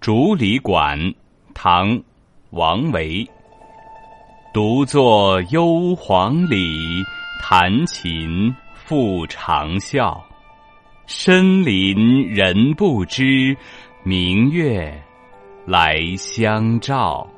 竹里馆唐王维。独坐幽篁里弹琴复长啸。深林人不知明月来相照。